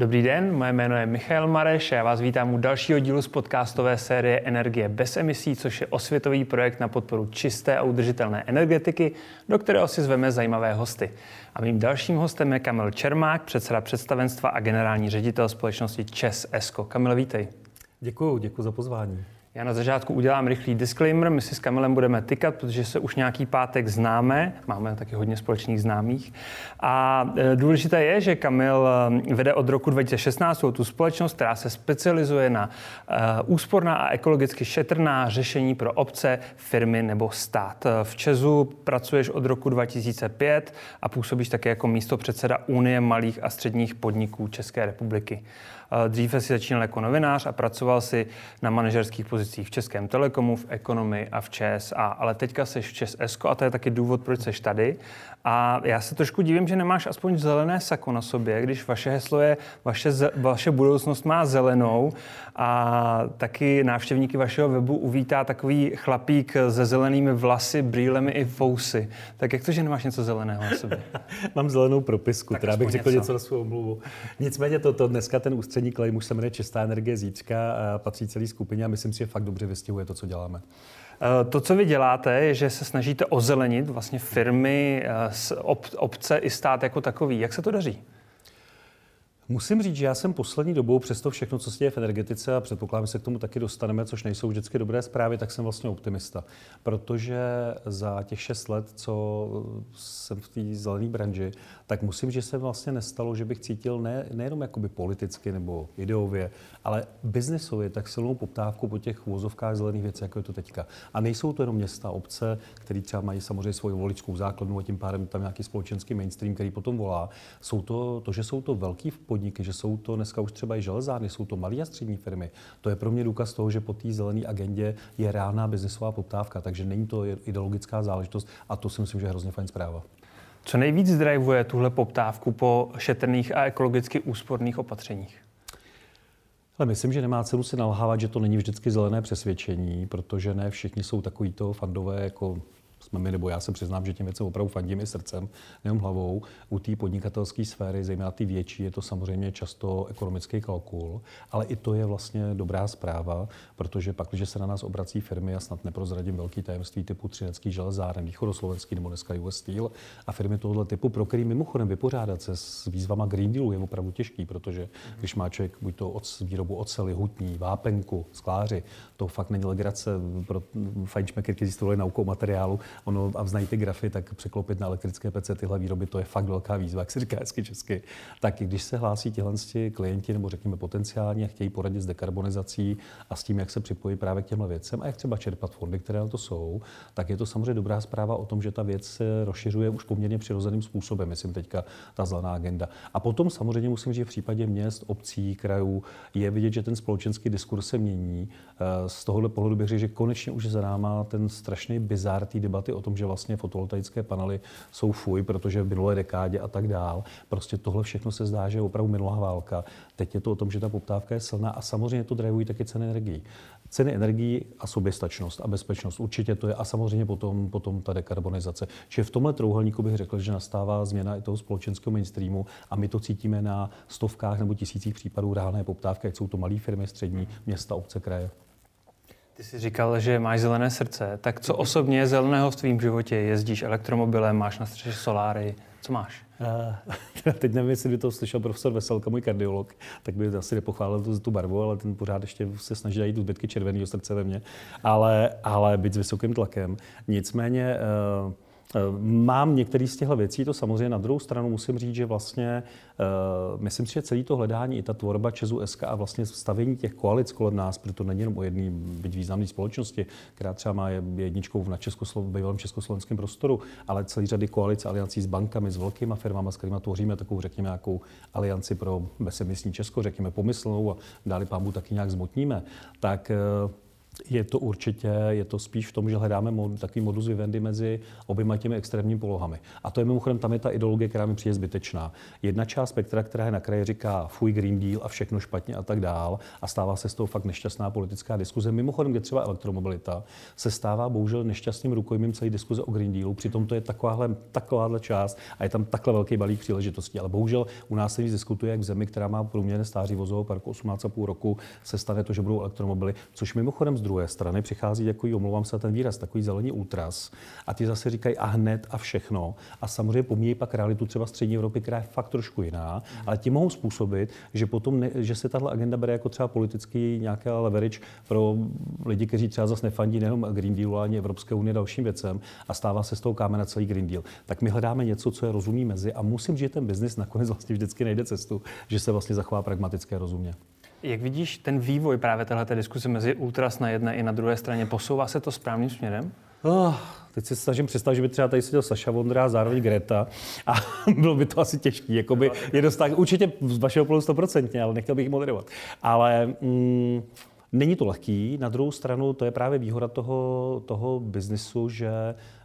Dobrý den, moje jméno je Michal Mareš a já vás vítám u dalšího dílu z podcastové série Energie bez emisí, což je osvětový projekt na podporu čisté a udržitelné energetiky, do kterého si zveme zajímavé hosty. A mým dalším hostem je Kamil Čermák, předseda představenstva a generální ředitel společnosti ČES ESCO. Kamil, vítej. Děkuji, děkuji za pozvání. Já na začátku udělám rychlý disclaimer. My si s Kamilem budeme tykat, protože se už nějaký pátek známe. Máme taky hodně společných známých. A e, důležité je, že Kamil e, vede od roku 2016 tu společnost, která se specializuje na e, úsporná a ekologicky šetrná řešení pro obce, firmy nebo stát. V Česu pracuješ od roku 2005 a působíš také jako místo předseda Unie malých a středních podniků České republiky. Dříve si začínal jako novinář a pracoval si na manažerských pozicích v Českém telekomu, v ekonomii a v ČSA. Ale teďka jsi v ČSS a to je taky důvod, proč jsi tady. A já se trošku divím, že nemáš aspoň zelené sako na sobě, když vaše heslo je vaše, vaše budoucnost má zelenou a taky návštěvníky vašeho webu uvítá takový chlapík se zelenými vlasy, brýlemi i fousy. Tak jak to, že nemáš něco zeleného na sobě? Mám zelenou propisku, tak která bych řekl něco. něco na svou omluvu. Nicméně to, to dneska ten ústřední klej už se jmenuje Čistá energie zítřka a patří celý skupině a myslím si, že fakt dobře vystihuje to, co děláme. Eh, to, co vy děláte, je, že se snažíte ozelenit vlastně firmy, eh, obce i stát jako takový. Jak se to daří? Musím říct, že já jsem poslední dobou přes to všechno, co se děje v energetice, a předpokládám, že se k tomu taky dostaneme, což nejsou vždycky dobré zprávy, tak jsem vlastně optimista. Protože za těch šest let, co jsem v té zelené branži, tak musím, že se vlastně nestalo, že bych cítil ne, nejenom jakoby politicky nebo ideově, ale biznesově tak silnou poptávku po těch vozovkách zelených věcí, jako je to teďka. A nejsou to jenom města, obce, které třeba mají samozřejmě svoji voličskou základnu a tím pádem tam nějaký společenský mainstream, který potom volá. Jsou to, to že jsou to velký podniky, že jsou to dneska už třeba i železárny, jsou to malé a střední firmy. To je pro mě důkaz toho, že po té zelené agendě je reálná biznesová poptávka, takže není to ideologická záležitost a to si myslím, že je hrozně fajn zpráva. Co nejvíc drivuje tuhle poptávku po šetrných a ekologicky úsporných opatřeních? Ale myslím, že nemá cenu si nalhávat, že to není vždycky zelené přesvědčení, protože ne všichni jsou takovýto fandové jako jsme my, nebo já se přiznám, že těm věcem opravdu fandím i srdcem, nejen hlavou. U té podnikatelské sféry, zejména ty větší, je to samozřejmě často ekonomický kalkul, ale i to je vlastně dobrá zpráva, protože pak, když se na nás obrací firmy, a snad neprozradím velký tajemství typu Třinecký železáren, východoslovenský nebo dneska US Steel, a firmy tohoto typu, pro který mimochodem vypořádat se s výzvama Green Dealu je opravdu těžký, protože když má člověk buď to od výrobu oceli, hutní, vápenku, skláři, to fakt není legrace pro fajnšmeky, kteří studovali naukou materiálu, ono a znají ty grafy, tak překlopit na elektrické PC tyhle výroby, to je fakt velká výzva, jak se říká hezky česky. Tak když se hlásí tihle klienti nebo řekněme potenciálně chtějí poradit s dekarbonizací a s tím, jak se připojí právě k těmhle věcem a jak třeba čerpat fondy, které na to jsou, tak je to samozřejmě dobrá zpráva o tom, že ta věc se rozšiřuje už poměrně přirozeným způsobem, myslím teďka ta zelená agenda. A potom samozřejmě musím říct, že v případě měst, obcí, krajů je vidět, že ten společenský diskurs se mění. Eh, z tohohle pohledu bych řekl, že konečně už za náma ten strašný bizár té debaty o tom, že vlastně fotovoltaické panely jsou fuj, protože v minulé dekádě a tak dál. Prostě tohle všechno se zdá, že je opravdu minulá válka. Teď je to o tom, že ta poptávka je silná a samozřejmě to drivují taky ceny energií. Ceny energií a soběstačnost a bezpečnost. Určitě to je a samozřejmě potom, potom ta dekarbonizace. Čili v tomhle trouhelníku bych řekl, že nastává změna i toho společenského mainstreamu a my to cítíme na stovkách nebo tisících případů reálné poptávky, ať jsou to malé firmy, střední, města, obce, kraje. Ty jsi říkal, že máš zelené srdce. Tak co osobně je zeleného v tvém životě? Jezdíš elektromobilem, máš na střeše soláry. Co máš? Uh, teď nevím, jestli by to slyšel profesor Veselka, můj kardiolog, tak by asi nepochválil tu, tu barvu, ale ten pořád ještě se snaží najít zbytky červeného srdce ve mně. Ale, ale být s vysokým tlakem. Nicméně uh, mám některé z těchto věcí, to samozřejmě na druhou stranu musím říct, že vlastně uh, myslím si, že celý to hledání, i ta tvorba Česu SK a vlastně stavění těch koalic kolem nás, protože to není jenom o jedné byť významné společnosti, která třeba má jedničkou v Českoslo- bývalém československém prostoru, ale celý řady koalic, aliancí s bankami, s velkými firmami, s kterými tvoříme takovou, řekněme, nějakou alianci pro bezemisní Česko, řekněme pomyslnou a dáli pámu taky nějak zmotníme, tak uh, Je to určitě, je to spíš v tom, že hledáme mod, takový modus vivendi mezi oběma těmi extrémními polohami. A to je mimochodem, tam je ta ideologie, která mi přijde zbytečná. Jedna část spektra, která je na kraji, říká fuj Green Deal a všechno špatně a tak dál. A stává se z toho fakt nešťastná politická diskuze. Mimochodem, kde třeba elektromobilita se stává bohužel nešťastným rukojmím celé diskuze o Green Dealu. Přitom to je takováhle, takováhle část a je tam takhle velký balík příležitostí. Ale bohužel u nás se diskutuje, jak v zemi, která má průměrné stáří vozového parku 18,5 roku, se stane to, že budou elektromobily, což mimochodem z druhé strany přichází takový, omlouvám se ten výraz, takový zelený útras. A ty zase říkají a hned a všechno. A samozřejmě pomíjí pak realitu třeba střední Evropy, která je fakt trošku jiná, ale ti mohou způsobit, že potom, ne, že se tahle agenda bere jako třeba politický nějaký leverage pro lidi, kteří třeba zase nefandí nejenom Green Deal, ale ani Evropské unie dalším věcem a stává se z toho kámen na celý Green Deal. Tak my hledáme něco, co je rozumí mezi a musím, že ten biznis nakonec vlastně vždycky najde cestu, že se vlastně zachová pragmatické rozumně. Jak vidíš ten vývoj právě této diskuse mezi ultras na jedné i na druhé straně? Posouvá se to správným směrem? Oh, teď se snažím představit, že by třeba tady seděl Saša Vondra a zároveň Greta a bylo by to asi těžké. Jakoby je dost tak, určitě z vašeho pohledu stoprocentně, ale nechtěl bych moderovat. Ale mm, není to lehký. Na druhou stranu to je právě výhoda toho, toho biznisu, že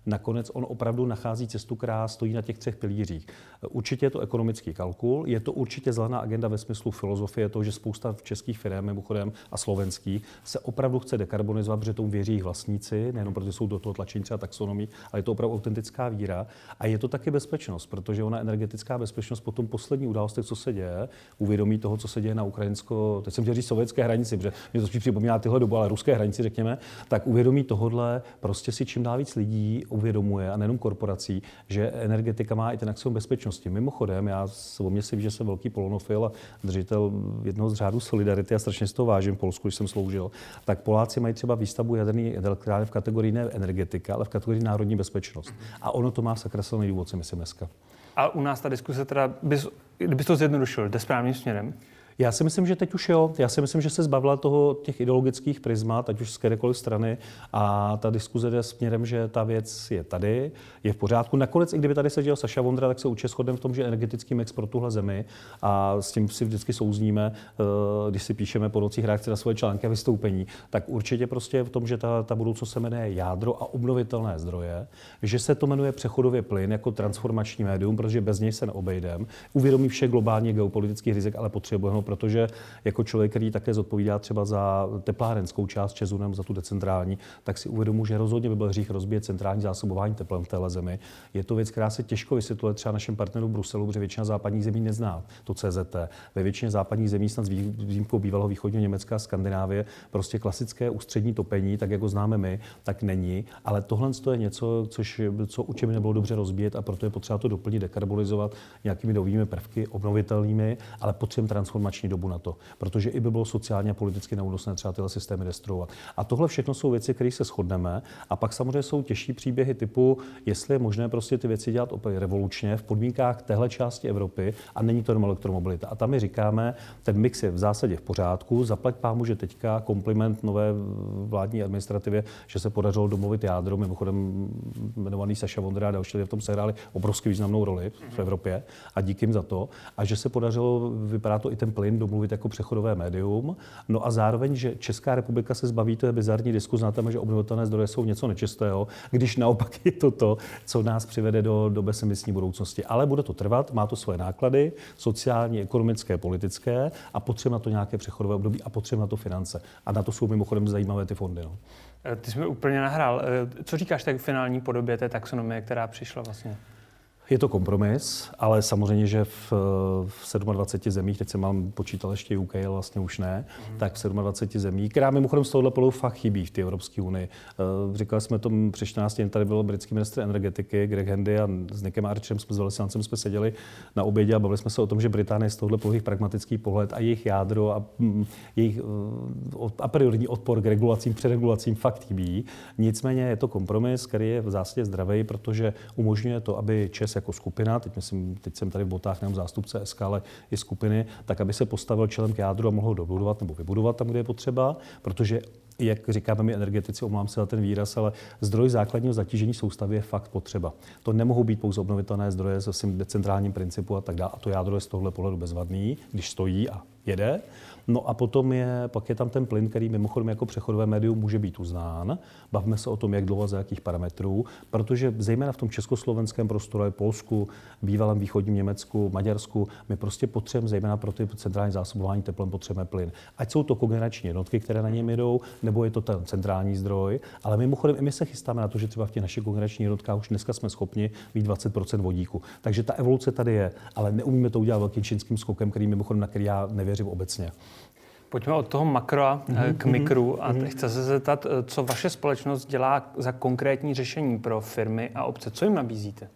nakonec on opravdu nachází cestu, která stojí na těch třech pilířích. Určitě je to ekonomický kalkul, je to určitě zelená agenda ve smyslu filozofie toho, že spousta českých firm, mimochodem a slovenských, se opravdu chce dekarbonizovat, protože tomu věří jejich vlastníci, nejenom protože jsou do toho tlačení třeba taxonomí, ale je to opravdu autentická víra. A je to taky bezpečnost, protože ona energetická bezpečnost po tom poslední událostech, co se děje, uvědomí toho, co se děje na ukrajinsko, teď jsem chtěl říct sovětské hranici, protože mě to spíš připomíná tyhle dobu, ale ruské hranici, řekněme, tak uvědomí tohodle prostě si čím dál víc lidí uvědomuje, a nejenom korporací, že energetika má i ten axiom bezpečnosti. Mimochodem, já o mě si že jsem velký polonofil a držitel jednoho z řádů Solidarity a strašně z toho vážím Polsku, když jsem sloužil. Tak Poláci mají třeba výstavbu jaderné elektrárny v kategorii ne energetika, ale v kategorii národní bezpečnost. A ono to má sakra silný důvod, si myslím dneska. A u nás ta diskuse teda, bys, kdybys to zjednodušil, jde správným směrem? Já si myslím, že teď už jo. Já si myslím, že se zbavila toho těch ideologických prismat, ať už z kterékoliv strany. A ta diskuze jde směrem, že ta věc je tady, je v pořádku. Nakonec, i kdyby tady seděl Saša Vondra, tak se určitě shodneme v tom, že energetický mix pro tuhle zemi a s tím si vždycky souzníme, eh, když si píšeme po nocích reakce na svoje články a vystoupení, tak určitě prostě v tom, že ta, ta budoucnost se jmenuje jádro a obnovitelné zdroje, že se to jmenuje přechodově plyn jako transformační médium, protože bez něj se neobejdeme. Uvědomí vše globálně geopolitických rizik, ale potřebujeme protože jako člověk, který také zodpovídá třeba za teplárenskou část Česu nebo za tu decentrální, tak si uvědomuji, že rozhodně by byl hřích rozbíjet centrální zásobování teplem v téhle zemi. Je to věc, která se těžko vysvětluje třeba našem partneru v Bruselu, protože většina západních zemí nezná to CZT. Ve většině západních zemí, snad s výjimkou bývalého východního Německa a Skandinávie, prostě klasické ústřední topení, tak jako známe my, tak není. Ale tohle je něco, což, co určitě by nebylo dobře rozbíjet a proto je potřeba to doplnit, dekarbonizovat nějakými novými prvky, obnovitelnými, ale potřebujeme transformační informační dobu na to, protože i by bylo sociálně a politicky neúnosné třeba tyhle systémy destruovat. A tohle všechno jsou věci, které se shodneme. A pak samozřejmě jsou těžší příběhy typu, jestli je možné prostě ty věci dělat opět revolučně v podmínkách téhle části Evropy a není to jenom elektromobilita. A tam my říkáme, ten mix je v zásadě v pořádku. Zaplať pámu, že teďka kompliment nové vládní administrativě, že se podařilo domluvit jádro, mimochodem jmenovaný Saša Vondra a další v tom sehráli obrovsky významnou roli v Evropě a díky jim za to. A že se podařilo, vypadá to i ten plyn domluvit jako přechodové médium. No a zároveň, že Česká republika se zbaví, je bizarní diskus na téma, že obnovitelné zdroje jsou něco nečistého, když naopak je to to, co nás přivede do, do bezemisní budoucnosti. Ale bude to trvat, má to svoje náklady, sociální, ekonomické, politické a potřeba na to nějaké přechodové období a potřeba na to finance. A na to jsou mimochodem zajímavé ty fondy. No. Eh, ty jsi mi úplně nahrál. Eh, co říkáš tak finální podobě té taxonomie, která přišla vlastně? Je to kompromis, ale samozřejmě, že v, v 27 zemích, teď se mám počítal ještě UK, ale vlastně už ne, mm. tak v 27 zemích, která mimochodem z tohohle pohledu fakt chybí v té Evropské unii. Uh, říkali jsme to před 14 dní, tady byl britský ministr energetiky Greg Handy a s Nickem Archerem jsme s velvyslancem jsme seděli na obědě a bavili jsme se o tom, že Británie z tohohle pohledu pragmatický pohled a jejich jádro a mm, jejich uh, a priorní odpor k regulacím, přeregulacím fakt chybí. Nicméně je to kompromis, který je v zásadě zdravý, protože umožňuje to, aby Čes jako skupina, teď, myslím, teď jsem tady v botách nejenom zástupce SK, ale i skupiny, tak aby se postavil čelem k jádru a mohl dobudovat nebo vybudovat tam, kde je potřeba, protože jak říkáme my energetici, omlám se na ten výraz, ale zdroj základního zatížení soustavy je fakt potřeba. To nemohou být pouze obnovitelné zdroje svým decentrálním principu a tak dále. A to jádro je z tohle pohledu bezvadný, když stojí a jede. No a potom je, pak je tam ten plyn, který mimochodem jako přechodové médium může být uznán. Bavíme se o tom, jak dlouho, za jakých parametrů, protože zejména v tom československém prostoru, Polsku, bývalém východním Německu, Maďarsku, my prostě potřebujeme, zejména pro ty centrální zásobování teplem, potřebujeme plyn. Ať jsou to kogenerační jednotky, které na něm jedou, nebo je to ten centrální zdroj, ale mimochodem i my se chystáme na to, že třeba v těch našich kogeneračních jednotkách už dneska jsme schopni mít 20% vodíku. Takže ta evoluce tady je, ale neumíme to udělat velkým čínským skokem, který mimochodem, na který já nevěřím obecně. Pojďme od toho makra mm-hmm, k mikru a mm-hmm. chci se zeptat, eh, co vaše společnost dělá za konkrétní řešení pro firmy a obce. Co jim nabízíte?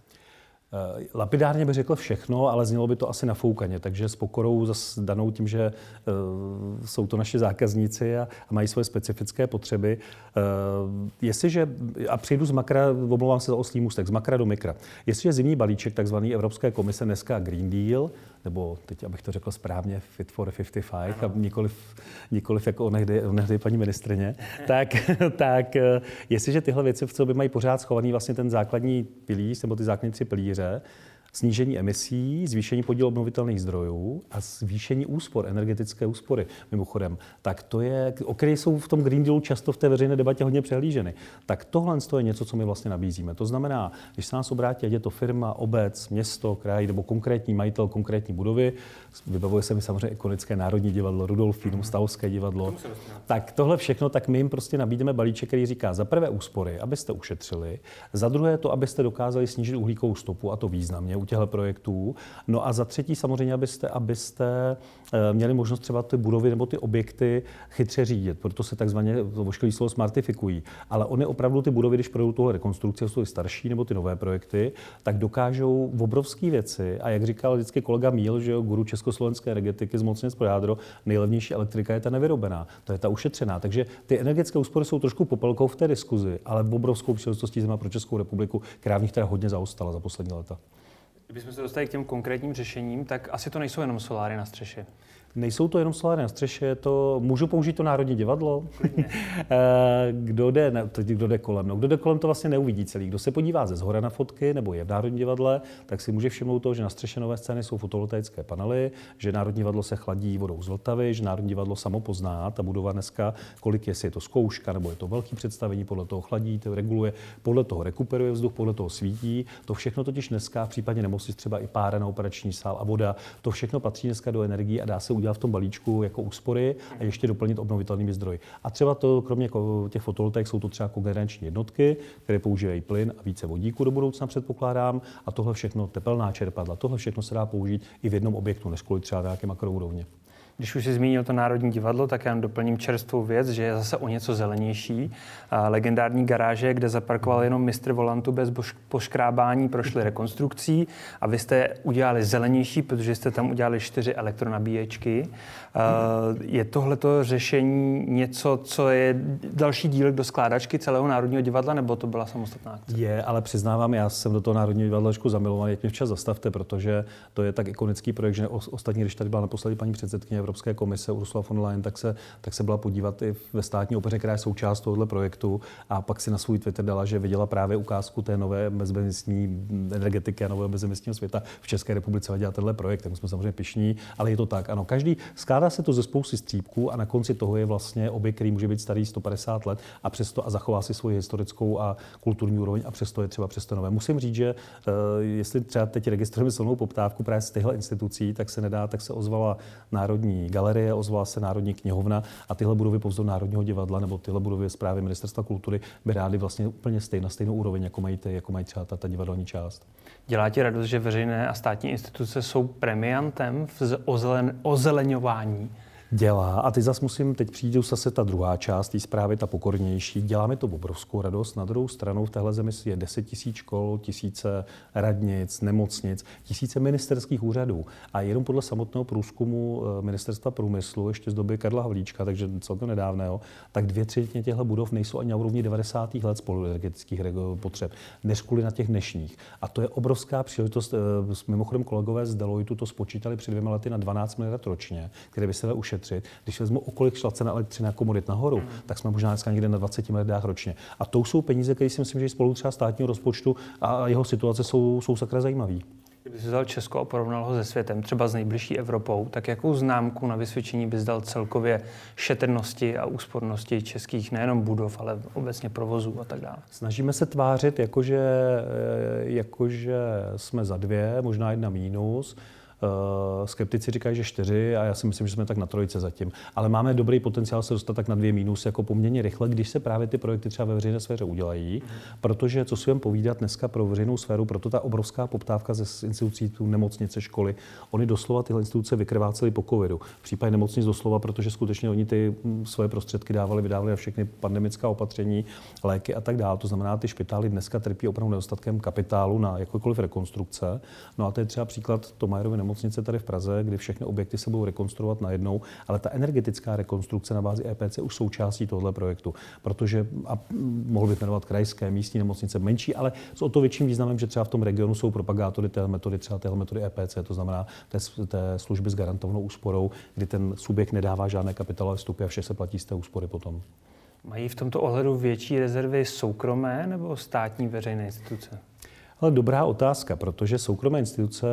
Eh, lapidárně bych řekl všechno, ale znělo by to asi nafoukaně, takže s pokorou zase danou tím, že uh, jsou to naši zákazníci a, a mají svoje specifické potřeby. Uh, jestliže, a přijdu z makra, omlouvám se za oslý můstek, z makra do mikra. Jestliže zimní balíček, takzvaný Evropské komise, dneska Green Deal, nebo teď, abych to řekl správně, Fit for 55, a nikoliv, nikoliv jako onehdy, onehdy paní ministrině, tak, tak jestliže tyhle věci v sobě mají pořád schovaný vlastně ten základní pilíř, nebo ty základní tři pilíře, snížení emisí, zvýšení podílu obnovitelných zdrojů a zvýšení úspor, energetické úspory mimochodem, tak to je, o které jsou v tom Green Dealu často v té veřejné debatě hodně přehlíženy. Tak tohle je něco, co my vlastně nabízíme. To znamená, když se nás obrátí, ať je to firma, obec, město, kraj nebo konkrétní majitel konkrétní budovy, vybavuje se mi samozřejmě ikonické Národní divadlo, Rudolfínum, Stavské divadlo, tak tohle všechno, tak my jim prostě nabídeme balíček, který říká za prvé úspory, abyste ušetřili, za druhé to, abyste dokázali snížit uhlíkovou stopu a to významně těchto projektů. No a za třetí samozřejmě, abyste, abyste eh, měli možnost třeba ty budovy nebo ty objekty chytře řídit, proto se takzvaně vošklý slovo smartifikují. Ale oni opravdu ty budovy, když projdou tuhle rekonstrukci, jsou starší nebo ty nové projekty, tak dokážou v obrovské věci. A jak říkal vždycky kolega Míl, že jo, guru československé energetiky zmocněnec pro jádro, nejlevnější elektrika je ta nevyrobená, to je ta ušetřená. Takže ty energetické úspory jsou trošku popelkou v té diskuzi, ale obrovskou příležitostí zima pro Českou republiku, která v nich teda hodně zaostala za poslední léta. Kdybychom se dostali k těm konkrétním řešením, tak asi to nejsou jenom soláry na střeše. Nejsou to jenom soláry na střeše, to můžu použít to Národní divadlo. Eh, kdo jde, ne, kdo jde kolem? No, kdo jde kolem, to vlastně neuvidí celý. Kdo se podívá ze zhora na fotky nebo je v Národní divadle, tak si může všimnout to, že na střeše nové scény jsou fotovoltaické panely, že Národní divadlo se chladí vodou z Vltavy, že Národní divadlo samo pozná ta budova dneska, kolik je, jestli je to zkouška nebo je to velký představení, podle toho chladí, to reguluje, podle toho rekuperuje vzduch, podle toho svítí. To všechno totiž dneska v případě nemocnic třeba i pára na operační sál a voda, to všechno patří dneska do energie a dá se udělat v tom balíčku jako úspory a ještě doplnit obnovitelnými zdroji. A třeba to, kromě těch fotovoltaik, jsou to třeba kogenerační jednotky, které používají plyn a více vodíku do budoucna, předpokládám. A tohle všechno, tepelná čerpadla, tohle všechno se dá použít i v jednom objektu, než kvůli třeba nějaké makroúrovně. Když už si zmínil to Národní divadlo, tak já doplním čerstvou věc, že je zase o něco zelenější. Legendární garáže, kde zaparkoval jenom mistr volantu bez poškrábání, prošly rekonstrukcí a vy jste udělali zelenější, protože jste tam udělali čtyři elektronabíječky. Je tohleto řešení něco, co je další díl do skládačky celého Národního divadla, nebo to byla samostatná akce? Je, ale přiznávám, já jsem do toho Národního divadla zamilovaný, jak mě včas zastavte, protože to je tak ikonický projekt, že ostatní, když tady byla naposledy paní předsedkyně Evropské komise Ursula von Leyen, tak se, tak se byla podívat i ve státní opeře, která je součást tohoto projektu a pak si na svůj Twitter dala, že viděla právě ukázku té nové bezemisní energetiky a nového bezemisního světa v České republice a dělat tenhle projekt. Tak jsme samozřejmě pišní, ale je to tak. Ano, každý skládá se to ze spousty střípků a na konci toho je vlastně objekt, který může být starý 150 let a přesto a zachová si svoji historickou a kulturní úroveň a přesto je třeba přesto nové. Musím říct, že uh, jestli třeba teď registrujeme silnou poptávku právě z těchto institucí, tak se nedá, tak se ozvala Národní galerie, ozvala se Národní knihovna a tyhle budovy pouze Národního divadla nebo tyhle budovy zprávy Ministerstva kultury by rádi vlastně úplně stejně, na stejnou úroveň, jako mají, ty, jako mají třeba ta, ta divadelní část. Dělá ti radost, že veřejné a státní instituce jsou premiantem v ozelen, ozeleňování dělá. A teď zase musím, teď přijde zase ta druhá část té zprávy, ta pokornější. Děláme to obrovskou radost. Na druhou stranu v téhle zemi je 10 tisíc škol, tisíce radnic, nemocnic, tisíce ministerských úřadů. A jenom podle samotného průzkumu eh, ministerstva průmyslu, ještě z doby Karla Havlíčka, takže celkem nedávného, tak dvě třetiny těchto budov nejsou ani na úrovni 90. let spoluenergetických potřeb, než kvůli na těch dnešních. A to je obrovská příležitost. Eh, mimochodem kolegové z Deloitu to spočítali před dvěma lety na 12 miliard ročně, které by se ušetřili ušetřit. Když vezmu, o kolik šla cena elektřiny a komodit nahoru, mm. tak jsme možná dneska někde na 20 miliardách ročně. A to jsou peníze, které si myslím, že spolu třeba státního rozpočtu a jeho situace jsou, jsou sakra zajímavé. Kdyby vzal Česko a porovnal ho se světem, třeba s nejbližší Evropou, tak jakou známku na vysvědčení bys dal celkově šetrnosti a úspornosti českých nejenom budov, ale obecně provozů a tak dále? Snažíme se tvářit, jakože, jakože jsme za dvě, možná jedna mínus. Eh, skeptici říkají, že čtyři a já si myslím, že jsme tak na trojice zatím. Ale máme dobrý potenciál se dostat tak na dvě mínus jako poměrně rychle, když se právě ty projekty třeba ve veřejné sféře udělají, protože co si povídat dneska pro veřejnou sféru, proto ta obrovská poptávka ze institucí, tu nemocnice, školy, oni doslova tyhle instituce vykrvácely po covidu. V případě nemocnic doslova, protože skutečně oni ty hm, svoje prostředky dávali, vydávali na všechny pandemická opatření, léky a tak dále. To znamená, ty špitály dneska trpí opravdu nedostatkem kapitálu na jakoukoliv rekonstrukce. No a to je třeba příklad Tomajerovy nemocnice tady v Praze, kdy všechny objekty se budou rekonstruovat najednou, ale ta energetická rekonstrukce na bázi EPC už součástí tohoto projektu, protože a mohl bych jmenovat krajské, místní nemocnice menší, ale s o to větším významem, že třeba v tom regionu jsou propagátory té metody, třeba té metody EPC, to znamená té, té služby s garantovanou úsporou, kdy ten subjekt nedává žádné kapitálové vstupy a vše se platí z té úspory potom. Mají v tomto ohledu větší rezervy soukromé nebo státní veřejné instituce? Ale dobrá otázka, protože soukromé instituce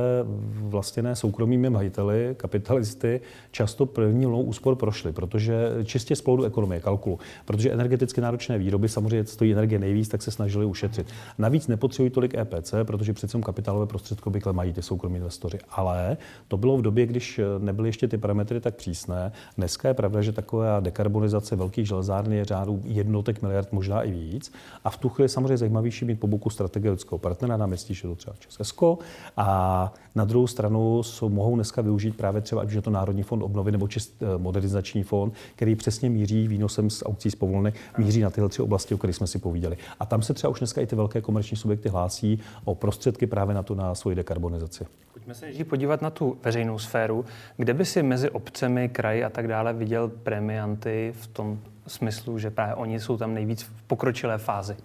vlastněné soukromými majiteli, kapitalisty, často první vlnou úspor prošly, protože čistě z pohledu ekonomie, kalkulu, protože energeticky náročné výroby samozřejmě stojí energie nejvíc, tak se snažili ušetřit. Navíc nepotřebují tolik EPC, protože přece kapitálové prostředky obvykle mají ty soukromí investoři. Ale to bylo v době, když nebyly ještě ty parametry tak přísné. Dneska je pravda, že taková dekarbonizace velkých železárn je řádu jednotek miliard, možná i víc. A v tu chvíli samozřejmě zajímavější mít po boku strategického partnera na náměstí, že to třeba Česko. A na druhou stranu jsou, mohou dneska využít právě třeba, ať je to Národní fond obnovy nebo čist, eh, modernizační fond, který přesně míří výnosem z aukcí z povolny, míří na tyhle tři oblasti, o kterých jsme si povídali. A tam se třeba už dneska i ty velké komerční subjekty hlásí o prostředky právě na tu na svoji dekarbonizaci. Pojďme se ještě podívat na tu veřejnou sféru. Kde by si mezi obcemi, kraji a tak dále viděl premianty v tom smyslu, že právě oni jsou tam nejvíc v pokročilé fázi?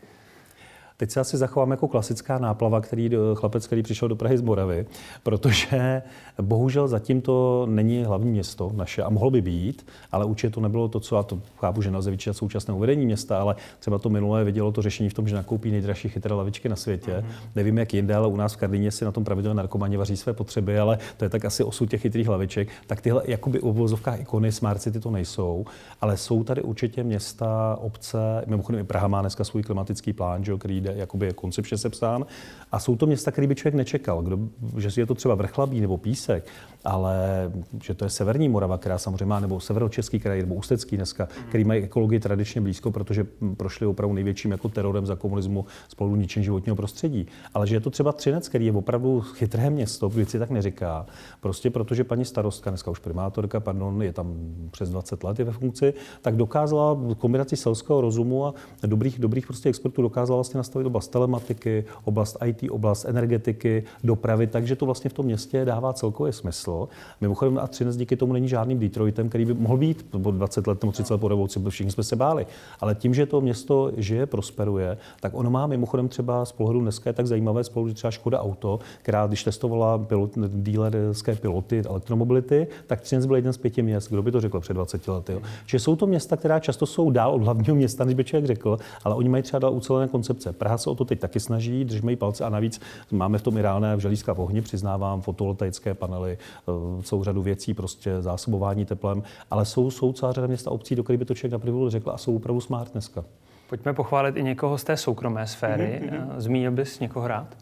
Teď se asi zachovám jako klasická náplava, který, chlapec, který přišel do Prahy z Moravy, protože bohužel zatím to není hlavní město naše a mohlo by být, ale určitě to nebylo to, co, a to chápu, že nelze vyčítat současné uvedení města, ale třeba to minulé vidělo to řešení v tom, že nakoupí nejdražší chytré lavičky na světě. Mm-hmm. Nevím, jak jinde, ale u nás v Karlíně si na tom pravidelně narkomani vaří své potřeby, ale to je tak asi osud těch chytrých laviček. Tak tyhle jakoby uvozovkách ikony Smart City to nejsou, ale jsou tady určitě města, obce, mimochodem i Praha má dneska svůj klimatický plán, že, který jakoby je koncepčně sepsán. A jsou to města, které by člověk nečekal, kdo, že je to třeba Vrchlabí nebo Písek, ale že to je Severní Morava, která samozřejmě má, nebo Severočeský kraj, nebo Ústecký dneska, který mají ekologii tradičně blízko, protože prošli opravdu největším jako terorem za komunismu spolu ničení životního prostředí. Ale že je to třeba Třinec, který je opravdu chytré město, věci tak neříká. Prostě protože paní starostka, dneska už primátorka, pardon, je tam přes 20 let je ve funkci, tak dokázala kombinaci selského rozumu a dobrých, dobrých prostě expertů dokázala vlastně nastavit oblast telematiky, oblast IT, oblast energetiky, dopravy, takže to vlastně v tom městě dává celkově smysl. Mimochodem a Třinec díky tomu není žádným Detroitem, který by mohl být po 20 let nebo 30 let po revoluci, všichni jsme se báli. Ale tím, že to město žije, prosperuje, tak ono má mimochodem třeba z pohledu dneska je tak zajímavé z pohledu třeba Škoda Auto, která když testovala pilot, dílerské piloty elektromobility, tak Třinec byl jeden z pěti měst. Kdo by to řekl před 20 lety? Jo? Čiže jsou to města, která často jsou dál od hlavního města, než by člověk řekl, ale oni mají třeba dál ucelené koncepce. Praha se o to teď taky snaží, držíme jí palce a navíc máme v tom i reálné v ohni, přiznávám, fotovoltaické panely, celou řadu věcí, prostě zásobování teplem, ale jsou, jsou celá řada města obcí, do kterých by to člověk na první řekl a jsou opravdu smart dneska. Pojďme pochválit i někoho z té soukromé sféry. Mm-hmm. Zmínil bys někoho rád?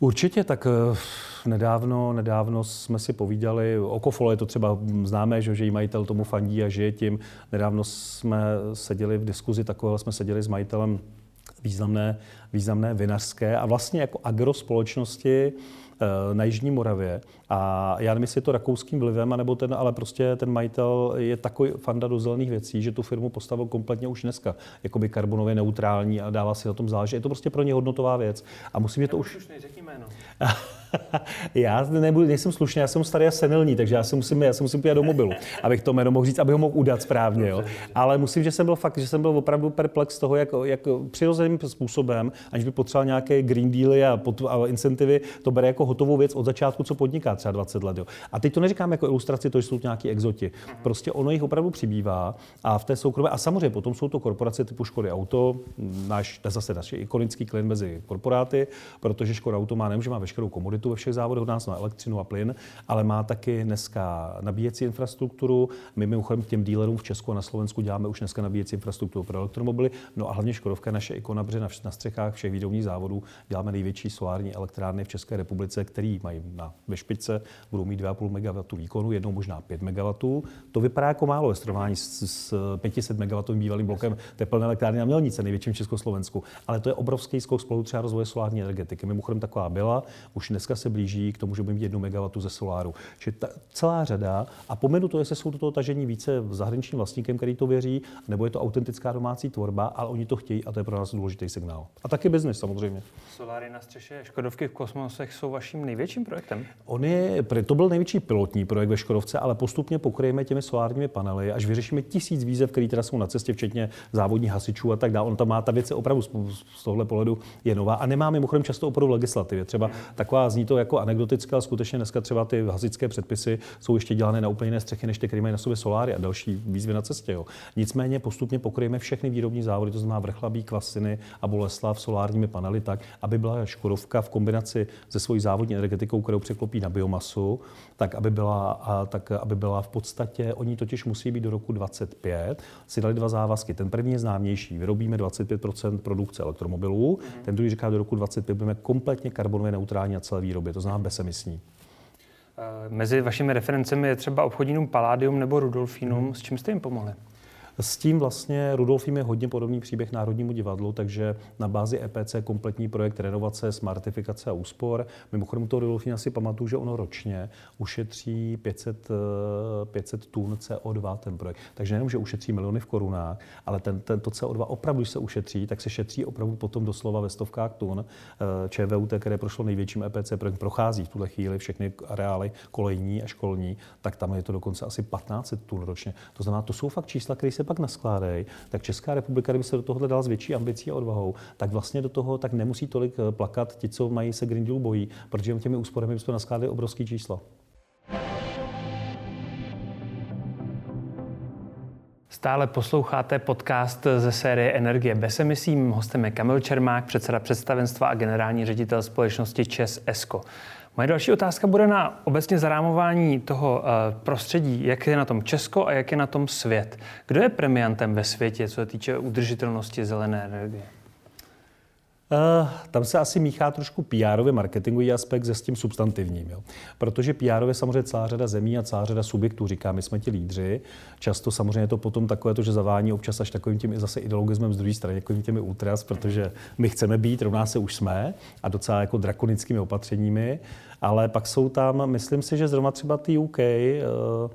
Určitě, tak eh, nedávno, nedávno jsme si povídali, Okofolo je to třeba známé, že, že jí majitel tomu fandí a žije tím. Nedávno jsme seděli v diskuzi takového, jsme seděli s majitelem významné, významné vinařské a vlastně jako agrospolečnosti eh, na Jižní Moravě. A já nevím, jestli je to rakouským vlivem, anebo ten, ale prostě ten majitel je takový fanda do zelených věcí, že tu firmu postavil kompletně už dneska, jakoby karbonově neutrální a dává si na tom záležet. Je to prostě pro ně hodnotová věc. A musím, že to už... už jméno. já nebudu, nejsem slušný, já jsem starý a senilní, takže já si musím, já si musím pět do mobilu, abych to jméno mohl říct, abych ho mohl udat správně. Jo. Ale musím, že jsem byl fakt, že jsem byl opravdu perplex toho, jak, jak přirozeným způsobem, aniž by potřeboval nějaké green dealy a, pot, a incentivy, to bere jako hotovou věc od začátku, co podniká třeba 20 let. Jo. A teď to neříkám jako ilustraci, to jsou nějaký exoti. Prostě ono jich opravdu přibývá a v té soukromé, a samozřejmě potom jsou to korporace typu Škody Auto, náš, to je zase naš ikonický klient mezi korporáty, protože Škoda Auto má, nemůže má veškerou komunitu kapacitu ve všech závodech, od nás má elektřinu a plyn, ale má taky dneska nabíjecí infrastrukturu. My mimochodem těm dílerům v Česku a na Slovensku děláme už dneska nabíjecí infrastrukturu pro elektromobily. No a hlavně Škodovka, naše ikona, protože na střechách všech výrobních závodů děláme největší solární elektrárny v České republice, který mají na, ve špičce, budou mít 2,5 MW výkonu, jednou možná 5 MW. To vypadá jako málo ve srovnání s, s 500 MW bývalým blokem teplné elektrárny na Mělnice, největším v Československu. Ale to je obrovský skok spolu třeba rozvoje solární energetiky. Mimochodem taková byla, už dneska se blíží k tomu, že budeme mít 1 MW ze soláru. Čili ta, celá řada. A pomenu to, jestli jsou do toho tažení více zahraničním vlastníkem, který to věří, nebo je to autentická domácí tvorba, ale oni to chtějí a to je pro nás důležitý signál. A taky biznis samozřejmě. Soláry na střeše Škodovky v kosmosech jsou vaším největším projektem? On je, to byl největší pilotní projekt ve Škodovce, ale postupně pokryjeme těmi solárními panely, až vyřešíme tisíc výzev, které teda jsou na cestě, včetně závodních hasičů a tak dále. On tam má ta věc opravdu z tohle pohledu je nová a nemá mimochodem často opravdu v legislativě. Třeba taková zní to jako anekdotická, ale skutečně dneska třeba ty hasičské předpisy jsou ještě dělané na úplně jiné střechy, než ty, které mají na sobě soláry a další výzvy na cestě. Jo. Nicméně postupně pokryjeme všechny výrobní závody, to znamená vrchlabí, kvasiny a Boleslav solárními panely tak, aby byla Škodovka v kombinaci se svojí závodní energetikou, kterou překlopí na biomasu, tak aby byla, a, tak aby byla v podstatě, oni totiž musí být do roku 25, si dali dva závazky. Ten první je známější, vyrobíme 25% produkce elektromobilů, mm-hmm. ten druhý říká, do roku 25 budeme kompletně karbonově neutrální na celé výrobě, to znamená bezemisní. Eh, mezi vašimi referencemi je třeba obchodní Palladium nebo Rudolfinum. Hmm. S čím jste jim pomohli? S tím vlastně Rudolfím je hodně podobný příběh Národnímu divadlu, takže na bázi EPC kompletní projekt renovace, smartifikace a úspor. Mimochodem to Rudolfín asi pamatuju, že ono ročně ušetří 500, 500 tun CO2 ten projekt. Takže nejenom, že ušetří miliony v korunách, ale ten, ten, to CO2 opravdu, když se ušetří, tak se šetří opravdu potom doslova ve stovkách tun. Eh, ČVUT, které prošlo největším EPC projekt, prochází v tuhle chvíli všechny areály kolejní a školní, tak tam je to dokonce asi 15 tun ročně. To znamená, to jsou fakt čísla, které se pak naskládají, tak Česká republika, kdyby se do toho dala s větší ambicí a odvahou, tak vlastně do toho tak nemusí tolik eh, plakat ti, co mají se Green Deal bojí, protože těmi úsporami bychom naskládali obrovský číslo. Stále posloucháte podcast ze série Energie bez emisí. hostem je Kamil Čermák, předseda představenstva a generální ředitel společnosti ČES ESCO. Moje další otázka bude na obecně zarámování toho eh, prostředí, jak je na tom Česko a jak je na tom svět. Kdo je premiantem ve světě, co se týče udržitelnosti zelené energie? Uh, tam se asi míchá trošku PR-ový marketingový aspekt se s tím substantivním. Jo. Protože PR je samozřejmě celá řada zemí a celá řada subjektů. Říká, my jsme ti lídři. Často samozřejmě je to potom takové, to, že zavání občas až takovým tím zase ideologismem z druhé strany, takovým těmi ultras, protože my chceme být, rovná se už jsme a docela jako drakonickými opatřeními. Ale pak jsou tam, myslím si, že zrovna třeba ty UK, uh,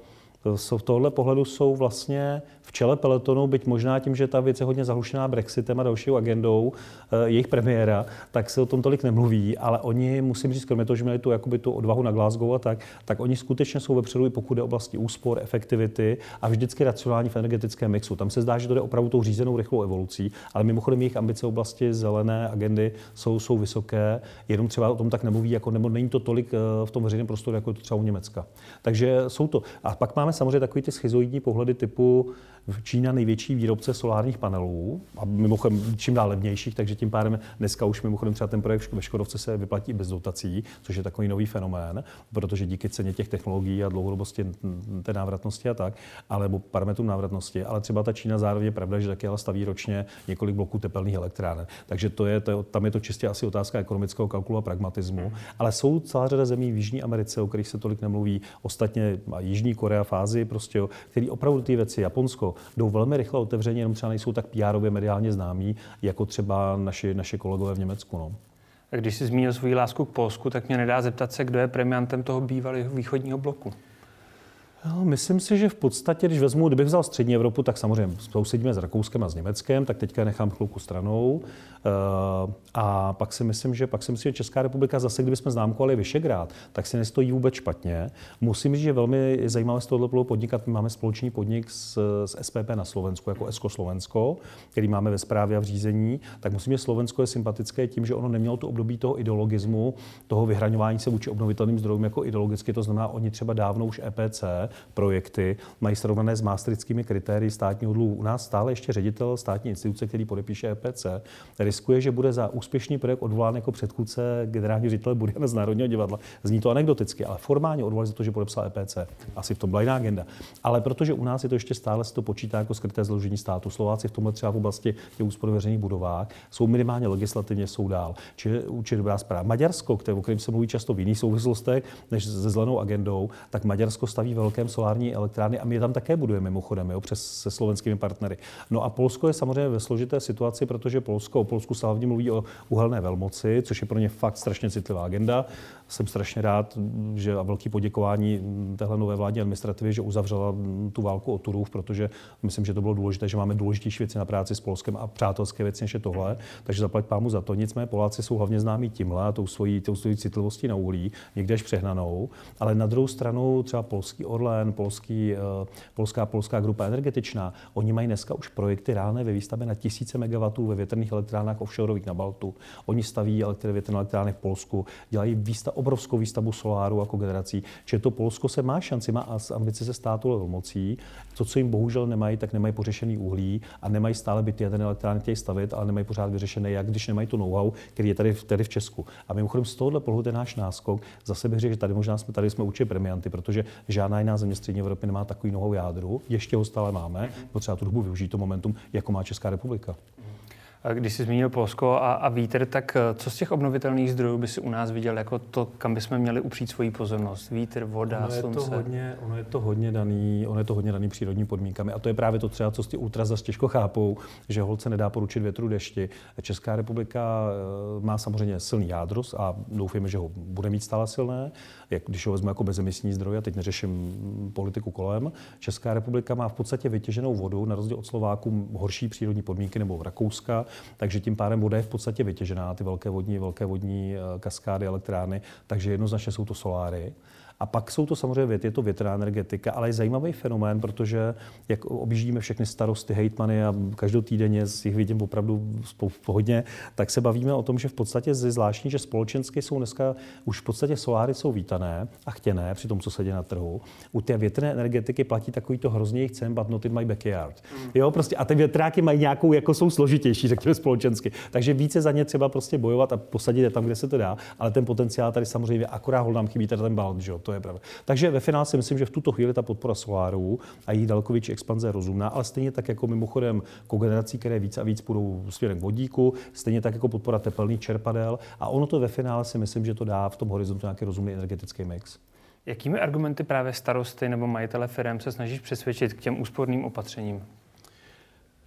v tohle pohledu jsou vlastně v čele peletonu, byť možná tím, že ta věc je hodně zahlušená Brexitem a dalšího agendou eh, jejich premiéra, tak se o tom tolik nemluví, ale oni, musím říct, kromě toho, že měli tu, jakoby tu odvahu na Glasgow a tak, tak oni skutečně jsou vepředu i pokud je oblasti úspor, efektivity a vždycky racionální v energetickém mixu. Tam se zdá, že to je opravdu tou řízenou rychlou evolucí, ale mimochodem jejich ambice v oblasti zelené agendy jsou, jsou vysoké, jenom třeba o tom tak nemluví, jako, nebo není to tolik eh, v tom veřejném prostoru, jako je to třeba u Německa. Takže jsou to. A pak máme samozřejmě takový ty schizoidní pohledy typu, Čína největší výrobce solárních panelů a mimochodem čím dál levnějších, takže tím pádem dneska už mimochodem třeba ten projekt ve Škodovce se vyplatí bez dotací, což je takový nový fenomén, protože díky ceně těch technologií a dlouhodobosti té návratnosti a tak, alebo parametrům návratnosti, ale třeba ta Čína zároveň je pravda, že taky ale staví ročně několik bloků tepelných elektráren. Takže to je, to, tam je to čistě asi otázka ekonomického kalkulu a pragmatismu. Ale jsou celá řada zemí v Jižní Americe, o kterých se tolik nemluví, ostatně Jižní Korea fázi, prostě, který opravdu ty věci, Japonsko, jdou velmi rychle otevřeně, jenom třeba nejsou tak pr mediálně známí, jako třeba naši, naši kolegové v Německu. No. Když jsi zmínil svou lásku k Polsku, tak mě nedá zeptat se, kdo je premiantem toho bývalého východního bloku. No, myslím si, že v podstatě, když vezmu, kdybych vzal střední Evropu, tak samozřejmě sousedíme s Rakouskem a s Německem, tak teďka nechám chvilku stranou. Eh, a pak si myslím, že pak si myslím, že Česká republika zase, kdybychom známkovali Vyšegrád, tak si nestojí vůbec špatně. Musím říct, že velmi zajímavé z tohoto podnikat. My máme společný podnik s, s SPP na Slovensku, jako ESCO Slovensko, který máme ve správě a v řízení. Tak musím, že Slovensko je sympatické tím, že ono nemělo to období toho ideologismu, toho vyhraňování se vůči obnovitelným zdrojům jako ideologicky. To znamená, oni třeba dávno už EPC projekty mají srovnané s maastrichtskými kritérii státního dluhu. U nás stále ještě ředitel státní instituce, který podepíše EPC, riskuje, že bude za úspěšný projekt odvolán jako předchůdce generálního ředitele Buriana z Národního divadla. Zní to anekdoticky, ale formálně odvolán za to, že podepsal EPC. Asi v tom byla jiná agenda. Ale protože u nás je to ještě stále se to počítá jako skryté zložení státu. Slováci v tomhle třeba v oblasti těch úspor veřejných budovách jsou minimálně legislativně jsou dál. Čili určitě dobrá zpráva. Maďarsko, které, o kterém se mluví často v jiných souvislostech než se zelenou agendou, tak Maďarsko staví velké solární elektrárny a my je tam také budujeme mimochodem, jo, přes se slovenskými partnery. No a Polsko je samozřejmě ve složité situaci, protože Polsko, o Polsku se hlavně mluví o uhelné velmoci, což je pro ně fakt strašně citlivá agenda. Jsem strašně rád, že a velký poděkování téhle nové vládní administrativy, že uzavřela tu válku o Turův, protože myslím, že to bylo důležité, že máme důležitější věci na práci s Polskem a přátelské věci než je tohle. Takže zaplať pámu za to. Nicméně Poláci jsou hlavně známí tímhle a tou svojí, tou svojí citlivostí na uhlí, někde až přehnanou. Ale na druhou stranu třeba polský Orlen, polský, uh, polská polská grupa energetičná, oni mají dneska už projekty reálné ve výstavbě na tisíce megawatů ve větrných elektrárnách offshoreových na Baltu. Oni staví elektrárny, větrné elektrárny v Polsku, dělají výstav, obrovskou výstavbu soláru jako generací. Čiže to Polsko se má šanci, má ambice se státu mocí. To, co jim bohužel nemají, tak nemají pořešený uhlí a nemají stále byty jaderné elektrárny, chtějí stavit, ale nemají pořád vyřešené, jak když nemají to know-how, který je tady, tady v Česku. A mimochodem z tohohle pohledu ten náš náskok, zase bych řekl, že tady možná jsme, tady jsme určitě premianty, protože žádná jiná země střední Evropy nemá takový know jádru, ještě ho stále máme, potřeba tu dobu využít to momentum, jako má Česká republika. Když jsi zmínil Polsko a, a vítr, tak eh, co z těch obnovitelných zdrojů by si u nás viděl jako to, kam bychom měli upřít svoji pozornost? Vítr, voda, ono je slunce? To hodně, ono, je to hodně daný, ono je to hodně daný přírodní podmínkami. A to je právě to třeba, co ty ultra zase těžko chápou, že holce nedá poručit větru dešti. Česká republika eh, má samozřejmě silný jádrus a doufujeme, že ho bude mít stále silné, jak, když ho vezmu jako bezemisní zdroj, a teď neřeším politiku kolem. Česká republika má v podstatě vytěženou vodu, na rozdíl od Slováků horší přírodní podmínky nebo Rakouska, takže tím pádem voda je v podstatě vytěžená, ty velké vodní, velké vodní eh, kaskády, elektrárny, takže jednoznačně jsou to soláry. A pak jsou to samozřejmě věty, je to větrná energetika, ale je zajímavý fenomén, protože jak objíždíme všechny starosty, hejtmany a každotýdenně z jich vidím opravdu hodně, tak se bavíme o tom, že v podstatě je zvláštní, že společensky jsou dneska už v podstatě soláry jsou vítané a chtěné při tom, co se děje na trhu. U té větrné energetiky platí takový to hrozně jich cen, but not in my backyard. Mm. Jo, prostě, a ty větráky mají nějakou, jako jsou složitější, řekněme společensky. Takže více za ně třeba prostě bojovat a posadit je tam, kde se to dá, ale ten potenciál tady samozřejmě akorát nám chybí tady ten balon, že jo? To je pravda. Takže ve finále si myslím, že v tuto chvíli ta podpora solárů a její větší expanze je rozumná, ale stejně tak jako mimochodem kogenerací, které víc a víc půjdou směrem k vodíku, stejně tak jako podpora tepelných čerpadel a ono to ve finále si myslím, že to dá v tom horizontu nějaký rozumný energetický mix. Jakými argumenty právě starosty nebo majitele firm se snažíš přesvědčit k těm úsporným opatřením?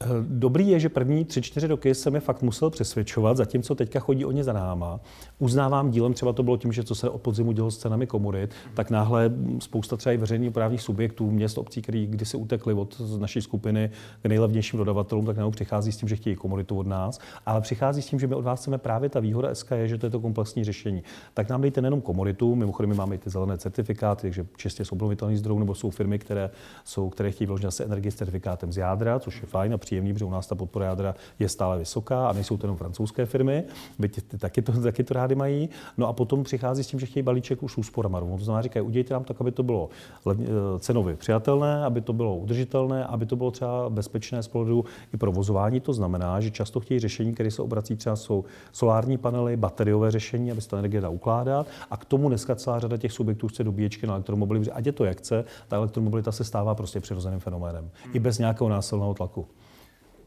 Eh, dobrý je, že první tři, čtyři roky jsem je fakt musel přesvědčovat, zatímco teďka chodí oni za náma. Uznávám dílem, třeba to bylo tím, že co se od podzimu dělo s cenami komodit, tak náhle spousta třeba i veřejných právních subjektů, měst, obcí, který kdysi utekli od naší skupiny k nejlevnějším dodavatelům, tak najednou přichází s tím, že chtějí komoditu od nás, ale přichází s tím, že my od vás chceme právě ta výhoda SK je, že to je to komplexní řešení. Tak nám dejte nejenom komoditu, mimochodem my máme i ty zelené certifikáty, takže čistě z obnovitelných zdrojů, nebo jsou firmy, které, jsou, které chtějí vložit zase energii s certifikátem z jádra, což je fajn a příjemný, protože u nás ta podpora jádra je stále vysoká a nejsou to jenom francouzské firmy, byť ty taky to, taky to rády mají. No a potom přichází s tím, že chtějí balíček už úsporama. To znamená, říkají, udějte nám tak, aby to bylo eh, cenově přijatelné, aby to bylo udržitelné, aby to bylo třeba bezpečné z pohledu i provozování. To znamená, že často chtějí řešení, které se obrací třeba jsou solární panely, bateriové řešení, aby se ta energie dá ukládat. A k tomu dneska celá řada těch subjektů chce dobíječky na elektromobily, ať je to jak chce, ta elektromobilita se stává prostě přirozeným fenoménem. I bez nějakého násilného tlaku.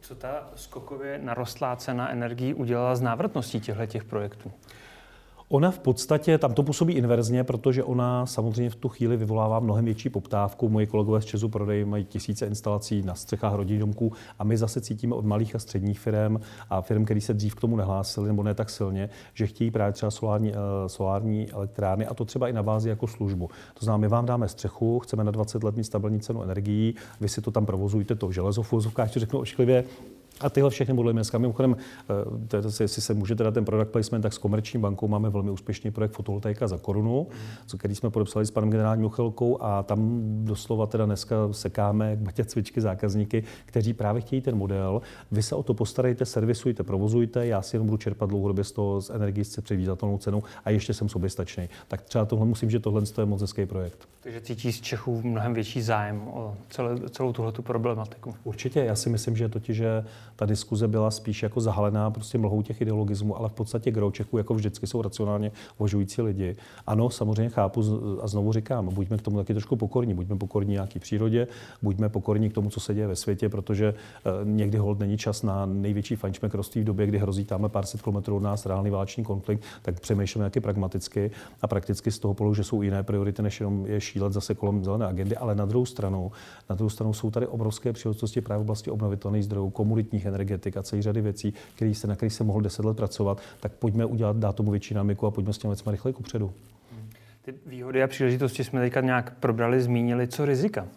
Co ta skokově narostlá cena energií udělala z návratností těchto projektů? Ona v podstatě, tam to působí inverzně, protože ona samozřejmě v tu chvíli vyvolává mnohem větší poptávku. Moji kolegové z Česu prodej mají tisíce instalací na střechách rodinných domků a my zase cítíme od malých a středních firm a firm, které se dřív k tomu nehlásily nebo ne tak silně, že chtějí právě třeba solární, uh, solární elektrárny a to třeba i na bázi jako službu. To znamená, my vám dáme střechu, chceme na 20 let mít stabilní cenu energií, vy si to tam provozujte, to železo v řeknu ošklivě, a tyhle všechny modely dneska. Mimochodem, eh, jestli se můžete dát ten product placement, tak s komerční bankou máme velmi úspěšný projekt fotovoltaika za korunu, co, který jsme podepsali s panem generálním uchylkou a tam doslova teda dneska sekáme k batě cvičky zákazníky, kteří právě chtějí ten model. Vy se o to postarejte, servisujte, provozujte, já si jenom budu čerpat dlouhodobě z toho z energii s předvídatelnou cenou a ještě jsem soběstačný. Tak třeba tohle musím, že tohle je moc hezký projekt. Takže cítí z Čechů mnohem větší zájem o celé, celou tuhle problematiku. Určitě, já si myslím, že totiž, že ta diskuze byla spíš jako zahalená prostě mlhou těch ideologismů, ale v podstatě gro Čechů jako vždycky jsou racionálně uvažující lidi. Ano, samozřejmě chápu a znovu říkám, buďme k tomu taky trošku pokorní, buďme pokorní nějaký přírodě, buďme pokorní k tomu, co se děje ve světě, protože eh, někdy hold není čas na největší fančmekrovství v době, kdy hrozí tam pár set kilometrů od nás reálný válečný konflikt, tak přemýšlíme taky pragmaticky a prakticky z toho pohledu, že jsou jiné priority, než jenom je šílet zase kolem zelené agendy, ale na druhou stranu, na druhou stranu jsou tady obrovské příležitosti právě v oblasti obnovitelných zdrojů, komunitních energetik a celý řady věcí, který se, na kterých se mohl deset let pracovat, tak pojďme udělat, dát tomu větší námiku a pojďme s těmi věcmi rychle kupředu. Ty výhody a příležitosti jsme teďka nějak probrali, zmínili. Co rizika?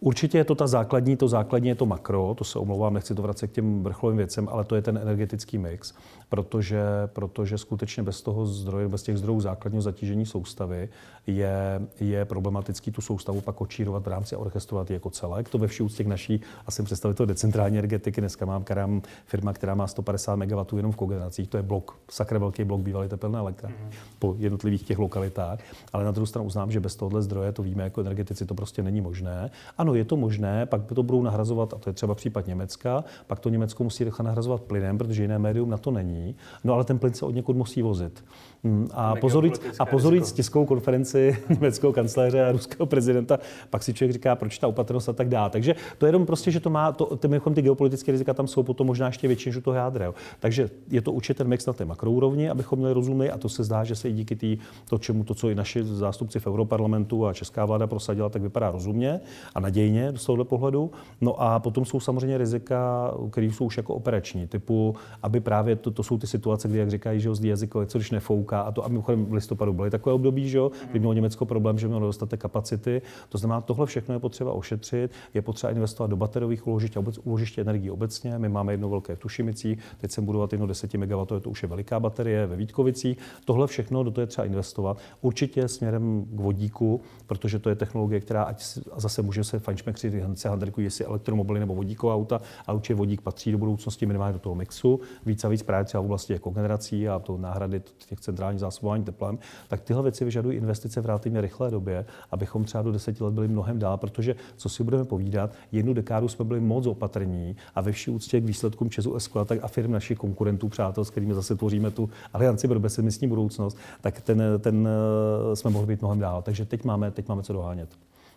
Určitě je to ta základní, to základní je to makro, to se omlouvám, nechci to vracet k těm vrcholovým věcem, ale to je ten energetický mix, protože, protože skutečně bez toho zdroje, bez těch zdrojů základního zatížení soustavy je, je problematický tu soustavu pak očírovat v rámci a orchestrovat jako celek. To ve vší úctě k naší, a jsem představitel decentrální energetiky, dneska mám karám, firma, která má 150 MW jenom v kogeneracích, to je blok, sakra velký blok bývalý tepelné elektrárny mm. po jednotlivých těch lokalitách, ale na druhou stranu uznám, že bez tohohle zdroje, to víme jako energetici, to prostě není možné. Ano, je to možné, pak to budou nahrazovat, a to je třeba případ Německa, pak to Německo musí nahrazovat plynem, protože jiné médium na to není. No ale ten plyn se od někud musí vozit. Mm, a pozorujíc, a pozorujíc tiskovou konferenci německého kancléře a ruského prezidenta, pak si člověk říká, proč ta opatrnost a tak dále. Takže to je jenom prostě, že to má, to, ty, ty geopolitické rizika tam jsou potom možná ještě větší než u toho jádra. Jo. Takže je to určitě ten mix na té makroúrovni, abychom měli rozumy a to se zdá, že se i díky tý, to, čemu to, co i naši zástupci v Europarlamentu a česká vláda prosadila, tak vypadá rozumně a nadějně z tohohle pohledu. No a potom jsou samozřejmě rizika, které jsou už jako operační, typu, aby právě to, to jsou ty situace, kdy, jak říkají, že jazyko, co když nefouká a to, a mimochodem v listopadu byly takové období, že, kdy mělo Německo problém, že mělo dostatek kapacity. To znamená, tohle všechno je potřeba ošetřit, je potřeba investovat do bateriových úložišť a úložiště energie obecně. My máme jedno velké v Tušimicích, teď jsem budovat jedno 10 MW, to už je veliká baterie ve Vítkovicích. Tohle všechno do toho je třeba investovat. Určitě směrem k vodíku, protože to je technologie, která ať zase může se fančmekři se handrikují, jestli elektromobily nebo vodíková auta, a určitě vodík patří do budoucnosti minimálně do toho mixu. Víc a víc třeba v oblasti jako generací a to náhrady těch zásobování teplem, tak tyhle věci vyžadují investice v relativně rychlé době, abychom třeba do deseti let byli mnohem dál, protože co si budeme povídat, jednu dekádu jsme byli moc opatrní a ve vší úctě k výsledkům Česu tak a firm našich konkurentů, přátel, s kterými zase tvoříme tu alianci pro bezemistní budoucnost, tak ten, ten eh, jsme mohli být mnohem dál. Takže teď máme, teď máme co dohánět.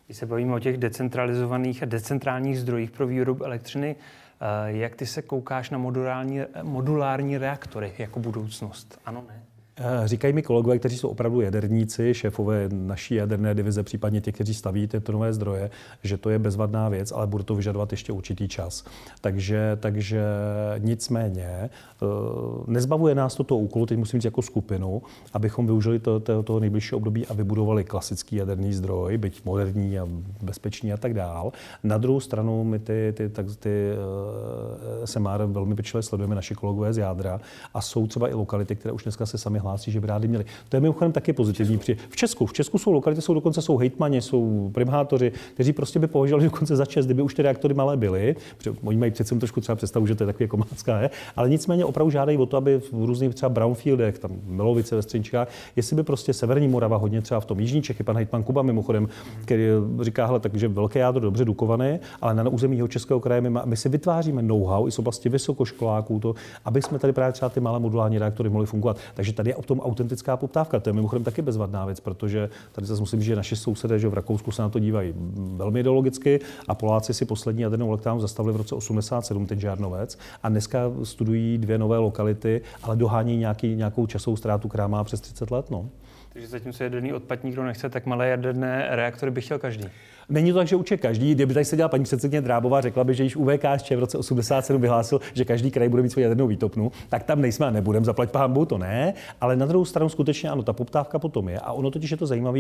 Když se bavíme o těch decentralizovaných a decentrálních zdrojích pro výrobu elektřiny, eh, jak ty se koukáš na modulární, modulární reaktory jako budoucnost? Ano, ne? Eh, říkají mi kolegové, kteří jsou opravdu jaderníci, šéfové naší jaderné divize, případně ti, kteří staví tyto nové zdroje, že to je bezvadná věc, ale bude to vyžadovat ještě určitý čas. Takže, takže nicméně eh, nezbavuje nás toto úkolu, teď musím říct jako skupinu, abychom využili to, to, toho nejbližšího období a vybudovali klasický jaderný zdroj, byť moderní a bezpečný a tak dál. Na druhou stranu my ty, ty, tak, ty eh, SMR velmi pečlivě sledujeme naši kolegové z jádra a jsou třeba i lokality, které už dneska se sami hlásí, že by rádi měli. To je mimochodem taky pozitivní. V Česku, v Česku jsou lokality, jsou dokonce jsou hejtmani, jsou primátoři, kteří prostě by považovali dokonce za čest, kdyby už ty reaktory malé byly. Oni mají přece trošku třeba představu, že to je takový jako mácká, je? ale nicméně opravdu žádají o to, aby v různých třeba brownfieldech, tam Milovice ve Střinčkách, jestli by prostě severní Morava hodně třeba v tom jižní Čechy, pan hejtman Kuba mimochodem, který říká, hele, takže velké jádro dobře dukované, ale na území jeho českého kraje my, má, my si vytváříme know-how i z oblasti vysokoškoláků, to, aby jsme tady právě třeba ty malé modulární reaktory mohli fungovat. Takže tady je o tom autentická poptávka. To je mimochodem taky bezvadná věc, protože tady zase musím že naši sousedé že v Rakousku se na to dívají velmi ideologicky a Poláci si poslední jadernou elektrárnu zastavili v roce 87, ten Žárnovec, a dneska studují dvě nové lokality, ale dohání nějaký, nějakou časovou ztrátu, která má přes 30 let. No. Takže zatímco jaderný odpad nikdo nechce, tak malé jaderné reaktory by chtěl každý. Není to tak, že uče každý. Kdyby tady seděla paní předsedkyně Drábová, řekla by, že již UVKSČ v roce 87 vyhlásil, že každý kraj bude mít svou jadernou výtopnu, tak tam nejsme a nebudeme, zaplať pámbu, to ne. Ale na druhou stranu skutečně ano, ta poptávka potom je. A ono totiž je to zajímavé,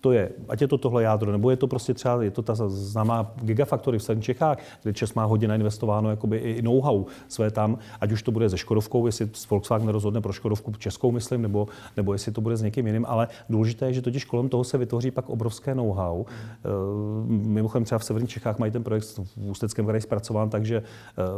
to je, ať je to tohle jádro, nebo je to prostě třeba, je to ta známá Gigafactory v Severních Čechách, kde Čes má hodně investováno jakoby i know-how své tam, ať už to bude se Škodovkou, jestli Volkswagen rozhodne pro Škodovku českou, myslím, nebo, nebo jestli to bude s někým jiným, ale důležité je, že totiž kolem toho se vytvoří pak obrovské know-how. Mimochodem třeba v severních Čechách mají ten projekt v Ústeckém kraji zpracován, takže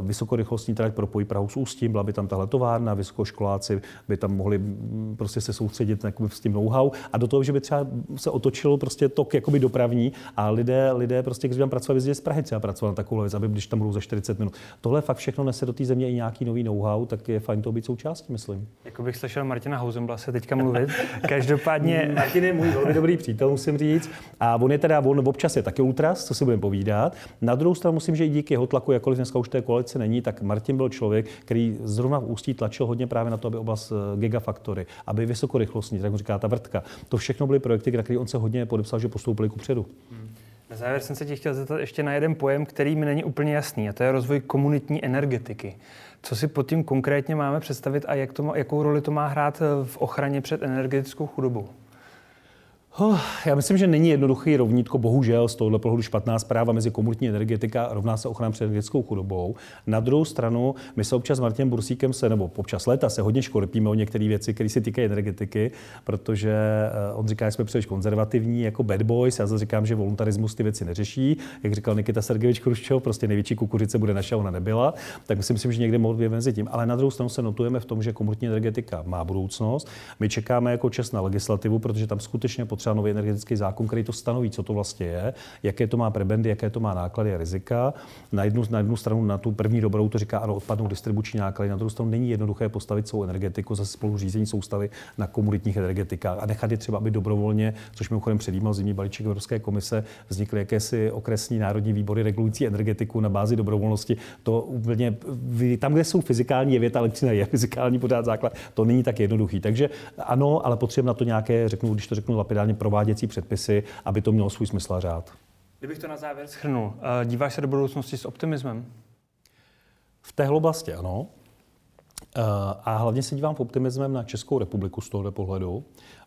vysokorychlostní trať propojí Prahu s Ústím, byla by tam tahle továrna, vysokoškoláci by tam mohli mm, prostě se soustředit s tím know-how a do toho, že by třeba se otočil prostě tok jakoby dopravní a lidé, lidé prostě, když tam pracovali z Prahy, třeba pracovali na takovou věc, aby když tam budou za 40 minut. Tohle fakt všechno nese do té země i nějaký nový know-how, tak je fajn to být součástí, myslím. Jako bych slyšel Martina Hausenbla se teďka mluvit. Každopádně... Martin je můj velmi dobrý přítel, musím říct. A on je teda, on občas je taky ultras, co si budeme povídat. Na druhou stranu musím, že i díky jeho tlaku, jakkoliv dneska už té koalice není, tak Martin byl člověk, který zrovna v Ústí tlačil hodně právě na to, aby oblast eh, Gigafactory, aby vysokorychlostní, tak říká ta vrtka. To všechno byly projekty, na které on se hodně podepsal, že postoupili ku předu. Hmm. Na závěr jsem se tě chtěl zeptat ještě na jeden pojem, který mi není úplně jasný, a to je rozvoj komunitní energetiky. Co si pod tím konkrétně máme představit a jak to jakou roli to má hrát v ochraně před energetickou chudobou? Oh, já myslím, že není jednoduchý rovnítko, bohužel z tohohle pohledu špatná zpráva mezi komunitní energetika rovná se ochrana před energetickou chudobou. Na druhou stranu, my se občas s Martinem Bursíkem se, nebo občas léta se hodně škorpíme o některé věci, které se týkají energetiky, protože eh, on říká, že jsme příliš konzervativní jako bad boys. Já zase říkám, že voluntarismus ty věci neřeší. Jak říkal Nikita Sergejevič Kruščov, prostě největší kukuřice bude naše, ona nebyla. Tak myslím, že někde mohl být mezi tím. Ale na druhou stranu se notujeme v tom, že komunitní energetika má budoucnost. My čekáme jako čas na legislativu, protože tam skutečně potřeba nový energetický zákon, který to stanoví, co to vlastně je, jaké to má prebendy, jaké to má náklady a rizika. Na jednu, na jednu stranu, na tu první dobrou to říká, ano, odpadnou distribuční náklady, na druhou stranu není jednoduché postavit svou energetiku za spolu řízení soustavy na komunitních energetikách a nechat je třeba, aby dobrovolně, což mimochodem předjímal zimní balíček Evropské komise, vznikly jakési okresní národní výbory regulující energetiku na bázi dobrovolnosti. To úplně, tam, kde jsou fyzikální jevy, ta elektřina je fyzikální pořád základ, to není tak jednoduchý. Takže ano, ale potřebujeme na to nějaké, řeknu, když to řeknu lapidálně, prováděcí předpisy, aby to mělo svůj smysl a řád. Kdybych to na závěr schrnul, eh, díváš se do budoucnosti s optimismem? V téhle oblasti ano. Eh, a hlavně se dívám optimismem na Českou republiku z tohoto pohledu,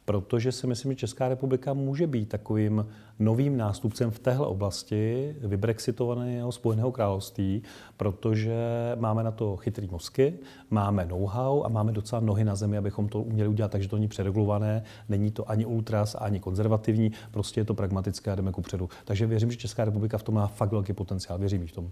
protože si myslím, že Česká republika může být takovým novým nástupcem v téhle oblasti vybrexitovaného Spojeného království, protože máme na to chytrý mozky, máme know-how a máme docela nohy na zemi, abychom to uměli udělat, takže to není předregulované, není to ani ultras, ani konzervativní, prostě je to pragmatické a jdeme ku předu. Takže věřím, že Česká republika v tom má fakt velký potenciál, věřím v tom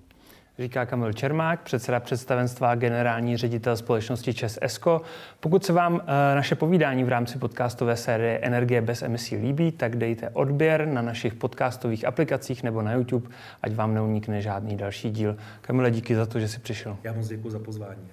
říká Kamil Čermák, předseda představenstva generální ředitel společnosti Čes Esko. Pokud se vám eh, naše povídání v rámci podcastové série Energie bez emisí líbí, tak dejte odběr na našich podcastových aplikacích nebo na YouTube, ať vám neunikne žádný další díl. Kamile, díky za to, že jsi přišel. Já moc děkuji za pozvání.